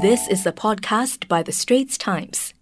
This is a podcast by The Straits Times.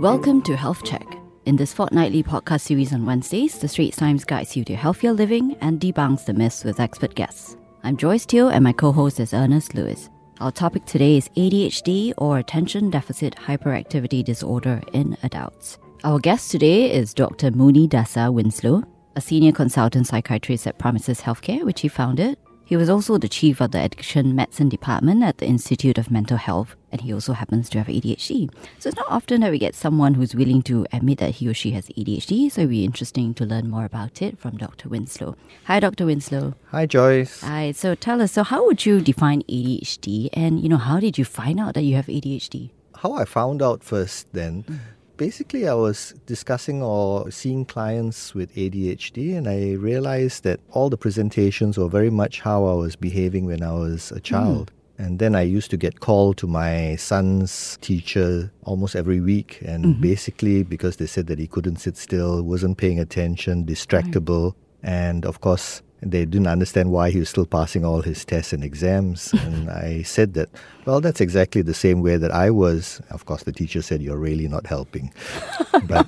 Welcome to Health Check. In this fortnightly podcast series on Wednesdays, The Straits Times guides you to healthier living and debunks the myths with expert guests. I'm Joyce Teo and my co-host is Ernest Luis. Our topic today is ADHD or Attention Deficit Hyperactivity Disorder in adults. Our guest today is Dr. Munidasa Winslow, a senior consultant psychiatrist at Promises Healthcare, which he founded. He was also the chief of the Addiction Medicine Department at the Institute of Mental Health, and he also happens to have ADHD. So it's not often that we get someone who's willing to admit that he or she has ADHD, so it'd be interesting to learn more about it from Dr. Winslow. Hi, Dr. Winslow. Hi, Joyce. Hi, so tell us, so how would you define ADHD, and you know, how did you find out that you have ADHD? How I found out first then. Mm. Basically, I was discussing or seeing clients with ADHD, and I realized that all the presentations were very much how I was behaving when I was a hmm. child. And then I used to get called to my son's teacher almost every week. And mm-hmm. basically, because they said that he couldn't sit still, wasn't paying attention, distractible. And of course, they didn't understand why he was still passing all his tests and exams. and I said that, well, that's exactly the same way that I was. Of course, the teacher said, You're really not helping. but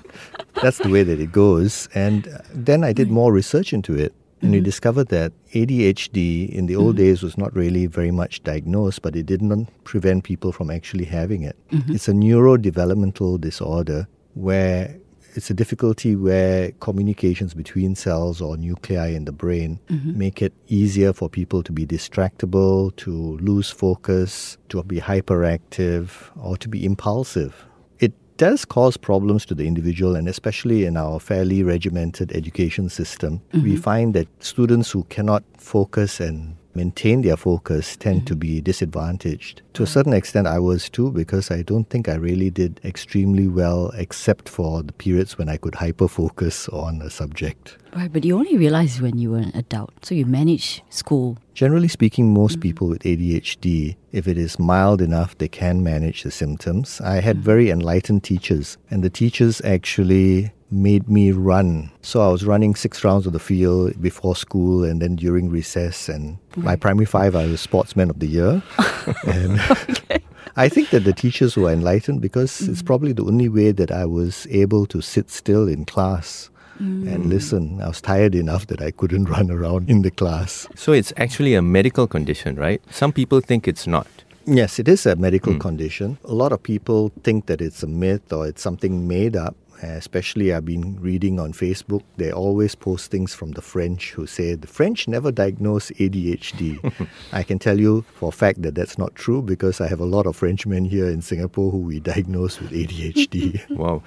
that's the way that it goes. And then I did more research into it. And we mm-hmm. discovered that ADHD in the old mm-hmm. days was not really very much diagnosed, but it didn't prevent people from actually having it. Mm-hmm. It's a neurodevelopmental disorder where it's a difficulty where communications between cells or nuclei in the brain mm-hmm. make it easier for people to be distractible, to lose focus, to be hyperactive, or to be impulsive. It does cause problems to the individual, and especially in our fairly regimented education system, we mm-hmm. find that students who cannot focus and maintain their focus tend to mm-hmm. be disadvantaged. To a mm-hmm. certain extent, I was too, because I don't think I really did extremely well, except for the periods when I could hyper focus on a subject. Right, but you only realized when you were an adult, so you manage school. Generally speaking, most mm-hmm. people with ADHD, if it is mild enough, they can manage the symptoms. I had very enlightened teachers, and the teachers actually made me run. So I was running six rounds of the field before school and then during recess. And my primary five, I was Sportsman of the Year. and I think that the teachers were enlightened because it's mm-hmm. probably the only way that I was able to sit still in class. And mm. listen, I was tired enough that I couldn't run around in the class. So it's actually a medical condition, right? Some people think it's not. Yes, it is a medical hmm. condition. A lot of people think that it's a myth or it's something made up. Especially, I've been reading on Facebook, they always post things from the French who say the French never diagnose ADHD. I can tell you for a fact that that's not true because I have a lot of Frenchmen here in Singapore who we diagnose with ADHD. Wow.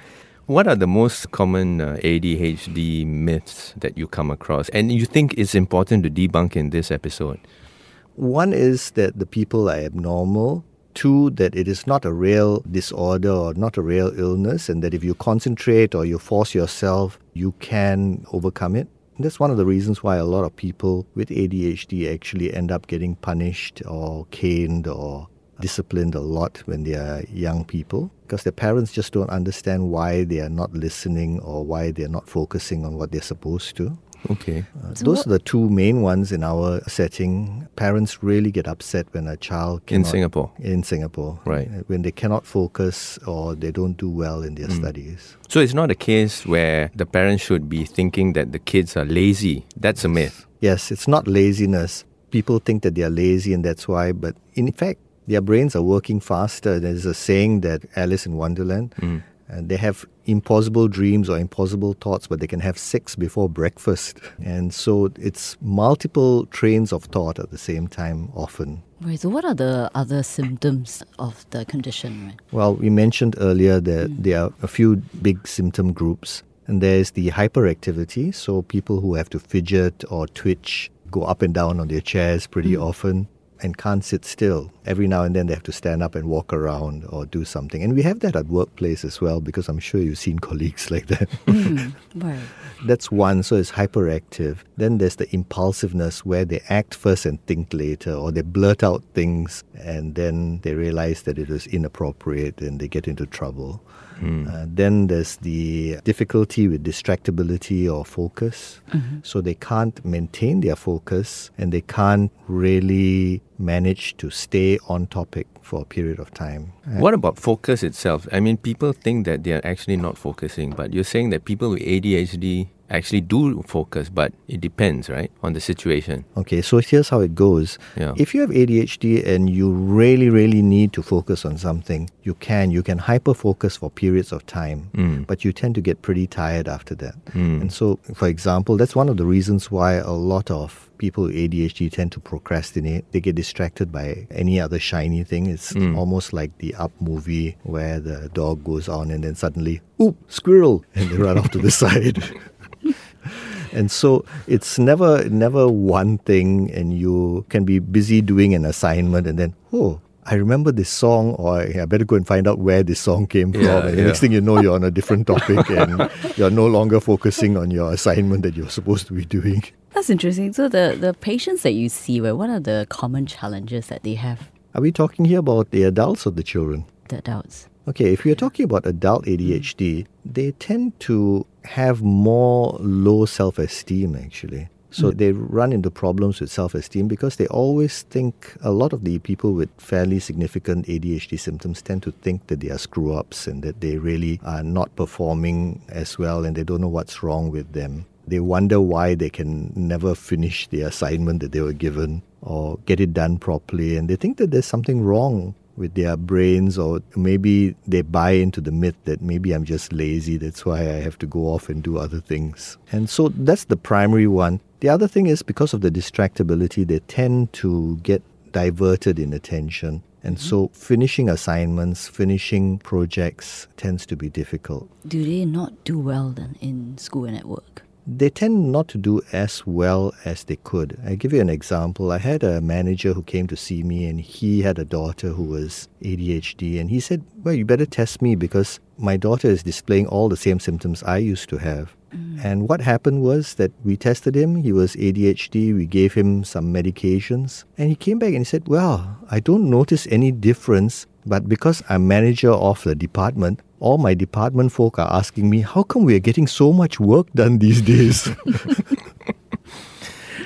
What are the most common uh, ADHD myths that you come across and you think is important to debunk in this episode? One is that the people are abnormal. Two, that it is not a real disorder or not a real illness, and that if you concentrate or you force yourself, you can overcome it. And that's one of the reasons why a lot of people with ADHD actually end up getting punished or caned or disciplined a lot when they are young people because their parents just don't understand why they are not listening or why they're not focusing on what they're supposed to. Okay. Uh, those are the two main ones in our setting. Parents really get upset when a child In Singapore. in Singapore, Right. uh, when they cannot focus or they don't do well in their studies. So it's not a case where the parents should be thinking that the kids are lazy. That's a myth. Yes, it's not laziness. People think that they are lazy and that's why, but in fact, their brains are working faster. There's a saying that Alice in Wonderland, and they have impossible dreams or impossible thoughts, but they can have six before breakfast. And so it's multiple trains of thought at the same time, often. Right, so what are the other symptoms of the condition? Right? Well, we mentioned earlier that hmm. there are a few big symptom groups, and there's the hyperactivity, so people who have to fidget or twitch, go up and down on their chairs pretty hmm. often, and can't sit still. every now and then they have to stand up and walk around or do something. And we have that at workplace as well because I'm sure you've seen colleagues like that. Mm, right. That's one, so it's hyperactive. Then there's the impulsiveness where they act first and think later, or they blurt out things and then they realize that it is inappropriate and they get into trouble. Uh, then there's the difficulty with distractibility or focus. So they can't maintain their focus and they can't really manage to stay on topic for a period of time. What about focus itself? I mean, people think that they are actually not focusing, but you're saying that people with ADHD actually do focus, but it depends, right, on the situation. Okay, so here's how it goes. Yeah. If you have ADHD and you really, really need to focus on something, you can. You can hyper focus for periods of time, Mm. but you tend to get pretty tired after that. And so, for example, that's one of the reasons why a lot of people with ADHD tend to procrastinate. They get distracted by any other shiny thing. It's almost like the Up movie where the dog goes on and then suddenly, oop, squirrel, and they run off to the side. And so it's never never one thing and you can be busy doing an assignment and then, oh, I remember this song or I better go and find out where this song came from. Yeah, and the yeah. next thing you know you're on a different topic and you're no longer focusing on your assignment that you're supposed to be doing. That's interesting. So the, the patients that you see, right, what are the common challenges that they have, Are we talking here about the adults or the children? the adults? Okay, if we are talking about adult ADHD, they tend to have more low self esteem actually. So hmm. they run into problems with self esteem because they always think a lot of the people with fairly significant ADHD symptoms tend to think that they are screw ups and that they really are not performing as well and they don't know what's wrong with them. They wonder why they can never finish the assignment that they were given or get it done properly and they think that there's something wrong with their brains, or maybe they buy into the myth that maybe I'm just lazy, that's why I have to go off and do other things. And so that's the primary one. The other thing is because of the distractibility, they tend to get diverted in attention. And mm-hmm. so finishing assignments, finishing projects tends to be difficult. Do they not do well then in school and at work? They tend not to do as well as they could. I give you an example. I had a manager who came to see me and he had a daughter who was ADHD and he said, "Well, you better test me because my daughter is displaying all the same symptoms I used to have." Mm. And what happened was that we tested him. He was ADHD. We gave him some medications. And he came back and he said, Well, I don't notice any difference. But because I'm manager of the department, all my department folk are asking me, How come we are getting so much work done these days?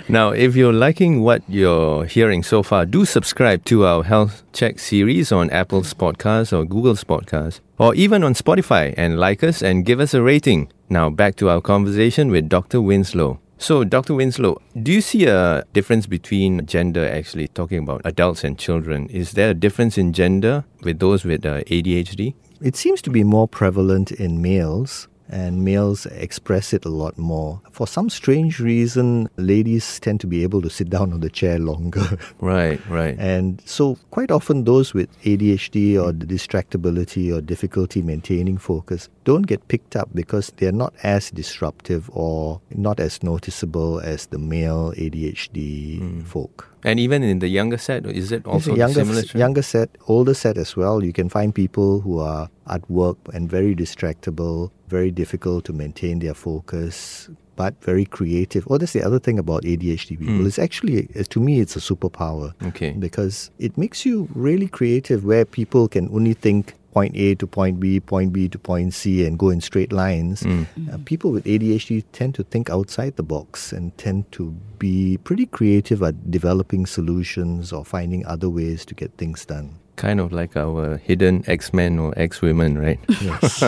Now, if you're liking what you're hearing so far, do subscribe to our Health Check series on Apple's podcast or Google's podcast, or even on Spotify and like us and give us a rating. Now, back to our conversation with Dr. Winslow. So, Dr. Winslow, do you see a difference between gender actually, talking about adults and children? Is there a difference in gender with those with uh, ADHD? It seems to be more prevalent in males, and males express it a lot more. For some strange reason, ladies tend to be able to sit down on the chair longer. Right, right. and so, quite often, those with ADHD or the distractibility or difficulty maintaining focus don't get picked up because they're not as disruptive or not as noticeable as the male ADHD hmm. folk. And even in the younger set, is it also younger, similar? trend? younger set, older set as well. You can find people who are at work and very distractible, very difficult to maintain their focus, but very creative. Oh, that's the other thing about ADHD people. Hmm. It's actually, to me, it's a superpower Okay. because it makes you really creative where people can only think point A to point B, point B to point C, and go in straight lines. Uh, people with ADHD tend to think outside the box and tend to be pretty creative at developing solutions or finding other ways to get things done. Kind of like our hidden X Men or X women, right? Yes.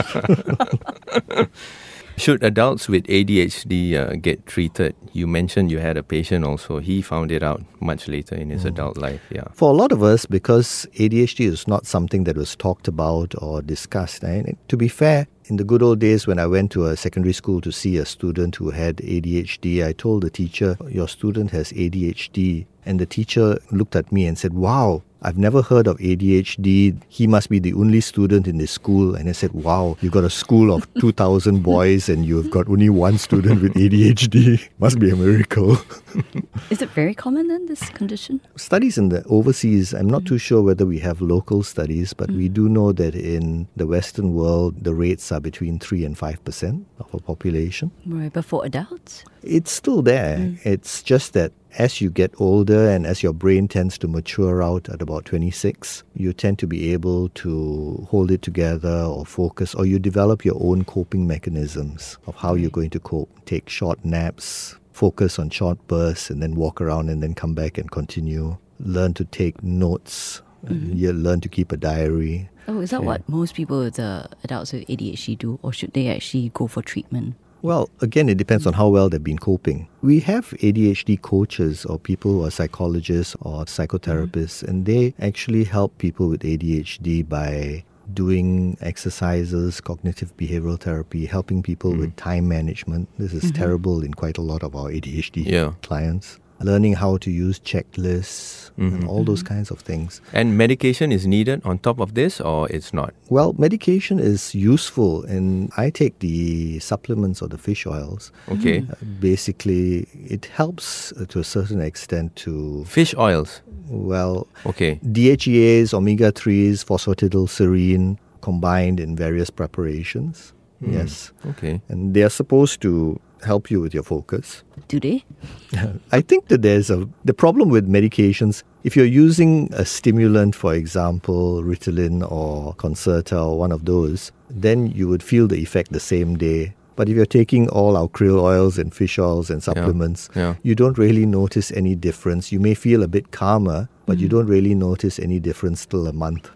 Should adults with ADHD uh, get treated? You mentioned you had a patient also. He found it out much later in his adult life. Yeah. For a lot of us, because ADHD is not something that was talked about or discussed, and to be fair, in the good old days when I went to a secondary school to see a student who had ADHD, I told the teacher, Your student has ADHD. And the teacher looked at me and said, Wow, I've never heard of ADHD. He must be the only student in this school. And I said, Wow, you've got a school of 2,000 boys and you've got only one student with ADHD. Must be a miracle. Is it very common then, this condition? studies in the overseas, I'm not mm. too sure whether we have local studies, but we mm. do know that in the Western world, the rates are between 3 and 5% of a population. Right, but for adults? It's still there. Mm. It's just that as you get older and as your brain tends to mature out at about 26, you tend to be able to hold it together or focus, or you develop your own coping mechanisms of how you're going to cope. Take short naps, focus on short bursts, and then walk around and then come back and continue. Learn to take notes. You learn to keep a diary. Oh, is that what most people with uh, adults with ADHD do, or should they actually go for treatment? Well, again, it depends on how well they've been coping. We have ADHD coaches or people who are psychologists or psychotherapists, mm-hmm. and they actually help people with ADHD by doing exercises, cognitive behavioral therapy, helping people mm-hmm. with time management. This is mm-hmm. terrible in quite a lot of our ADHD Yeah. clients. Learning how to use checklists and all those kinds of things. And medication is needed on top of this, or it's not? Well, medication is useful, and I take the supplements or the fish oils. Okay. Uh, Basically, it helps uh, to a certain extent to, Fish oils. well, Okay. DHEAs, omega 3s, phosphatidylserine combined in various preparations. Yes. Okay. And they are supposed to help you with your focus. Do they? I think that there's a the problem with medications. If you're using a stimulant, for example, Ritalin or Concerta or one of those, then you would feel the effect the same day. But if you're taking all our krill oils and fish oils and supplements, yeah. you don't really notice any difference. You may feel a bit calmer, but Mm. you don't really notice any difference till a month.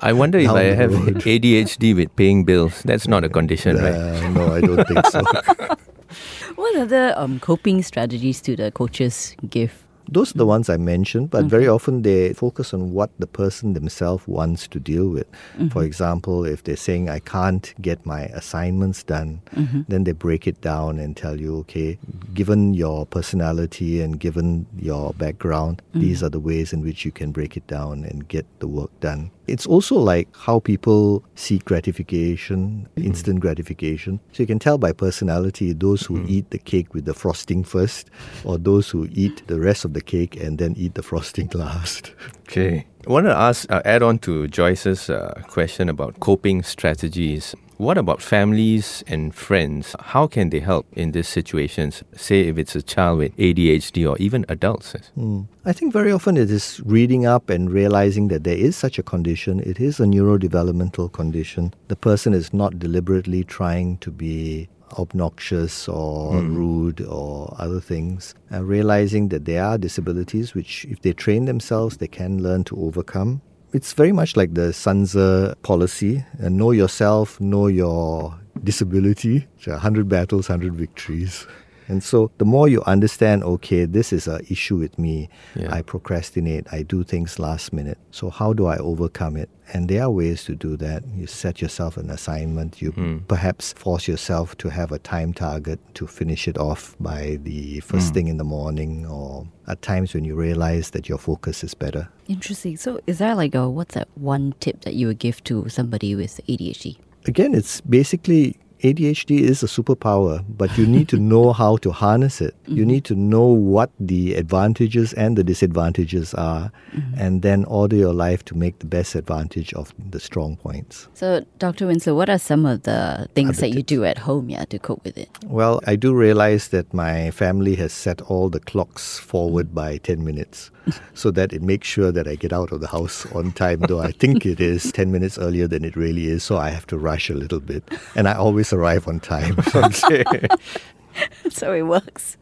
I wonder if I have road. ADHD with paying bills. That's not a condition, right? Uh, no, I don't think so. What other um, coping strategies do the coaches give? Those are the ones I mentioned, but very mm-hmm. often they focus on what the person themselves wants to deal with. Mm-hmm. For example, if they're saying, I can't get my assignments done, mm-hmm. then they break it down and tell you, okay, given your personality and given your background, these are the ways in which you can break it down and get the work done. It's also like how people seek gratification, mm-hmm. instant gratification. So you can tell by personality those who mm-hmm. eat the cake with the frosting first, or those who eat the rest of the cake and then eat the frosting last. Okay. I want to ask, uh, add on to Joyce's uh, question about coping strategies. What about families and friends? How can they help in these situations? Say if it's a child with ADHD or even adults. Mm. I think very often it is reading up and realizing that there is such a condition. It is a neurodevelopmental condition. The person is not deliberately trying to be obnoxious or rude or other things. And realizing that there are disabilities which, if they train themselves, they can learn to overcome. It's very much like the Sun Tzu policy uh, know yourself, know your disability. 100 battles, 100 victories. And so the more you understand, okay, this is an issue with me. Yeah. I procrastinate. I do things last minute. So how do I overcome it? And there are ways to do that. You set yourself an assignment. You hmm. perhaps force yourself to have a time target to finish it off by the first hmm. thing in the morning or at times when you realize that your focus is better. Interesting. So, is there like a what's that one tip that you would give to somebody with ADHD? Again, it's basically ADHD is a superpower, but you need to know how to harness it. You mm-hmm. need to know what the advantages and the disadvantages are, mm-hmm. and then order your life to make the best advantage of the strong points. So, Dr. Winslow, what are some of the things that you do at home, yeah, to cope with it? Well, I do realize that my family has set all the clocks forward mm. by 10 minutes so that it makes sure that I get out of the house on time, though I think it is 10 minutes earlier than it really is, so I have to rush a little bit. And I always arrive on time. so it works.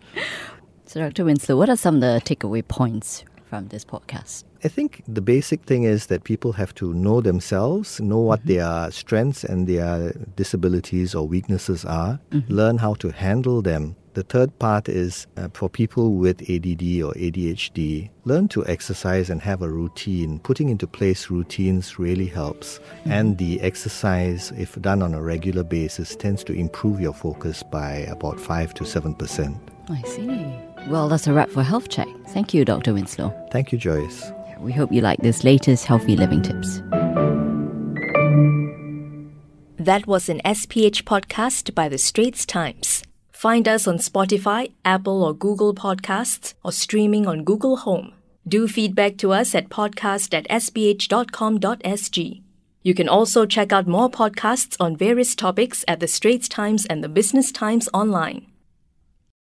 So, Dr. Winslow, what are some of the takeaway points from this podcast? I think the basic thing is that people have to know themselves, know what mm-hmm. their strengths and their disabilities or weaknesses are, mm-hmm. learn how to handle them. The third part is uh, for people with ADD or ADHD, learn to exercise and have a routine. Putting into place routines really helps. And the exercise, if done on a regular basis, tends to improve your focus by about 5 to 7%. I see. Well, that's a wrap for Health Check. Thank you, Dr. Winslow. Thank you, Joyce. We hope you like this latest healthy living tips. That was an SPH podcast by the Straits Times. Find us on Spotify, Apple or Google Podcasts, or streaming on Google Home. Do feedback to us at podcast at sph.com.sg. You can also check out more podcasts on various topics at the Straits Times and the Business Times online.